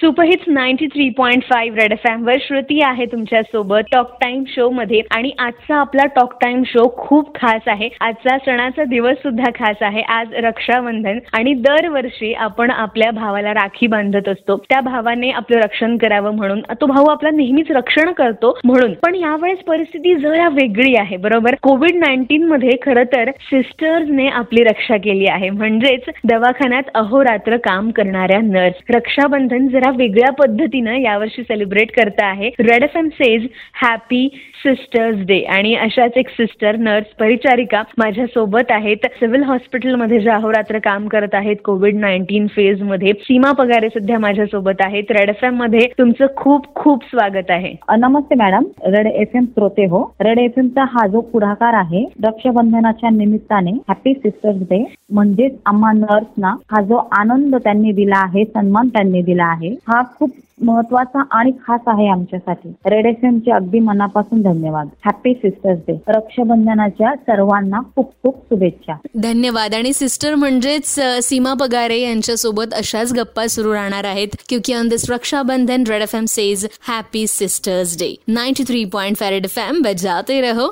Superhits ninety three point five red F M वर श्रुती आहे तुमच्यासोबत टॉक टाइम शो मध्ये. आणि आजचा आपला टॉक टाइम शो खूप खास आहे. आजचा सणाचा दिवस सुद्धा खास आहे. आज रक्षाबंधन आणि दरवर्षी आपण आपल्या भावाला राखी बांधत असतो. त्या भावाने आपलं रक्षण करावं म्हणून. तो भाऊ आपला नेहमीच रक्षण करतो म्हणून. पण यावेळेस परिस्थिती जरा वेगळी आहे बरोबर? कोविड नाईन्टीन मध्ये खरं तर सिस्टर्सने आपली रक्षा केली आहे. म्हणजेच दवाखान्यात अहोरात्र काम करणाऱ्या नर्स रक्षाबंधन जरा वेगळ्या पद्धतीनं यावर्षी सेलिब्रेट करता आहे. Red F M says happy sisters day आणि अशाच एक सिस्टर नर्स परिचारिका माझ्या सोबत आहेत. सिव्हिल हॉस्पिटलमध्ये ज्या अहोरात्र काम करत आहेत. कोविड नाईन्टीन फेजमध्ये सीमा पगारे सध्या माझ्या सोबत आहेत. रेड एफ एममध्ये तुमचं खूप खूप स्वागत आहे. नमस्ते मॅडम. रेड एफ एम श्रोते हो. रेड एफ चा हा जो पुढाकार आहे रक्षाबंधनाच्या निमित्ताने हॅपी सिस्टर्स डे म्हणजेच आम्हा नर्सना हा जो आनंद त्यांनी दिला आहे सन्मान त्यांनी दिला आहे. हा खूप महत्त्वाचा आणि खास आहे आमच्यासाठी. रेड एफ चे अगदी मनापासून धन्यवाद. हॅपी सिस्टर्स डे रक्षाबंधनाच्या सर्वांना खूप खूप शुभेच्छा. धन्यवाद. आणि सिस्टर म्हणजेच सीमा पगारे यांच्यासोबत अशाच गप्पा सुरू राहणार आहेत. क्योंकि on this Rakshabandhan red F M says happy sisters day ninety three point five F M बजाते रहो.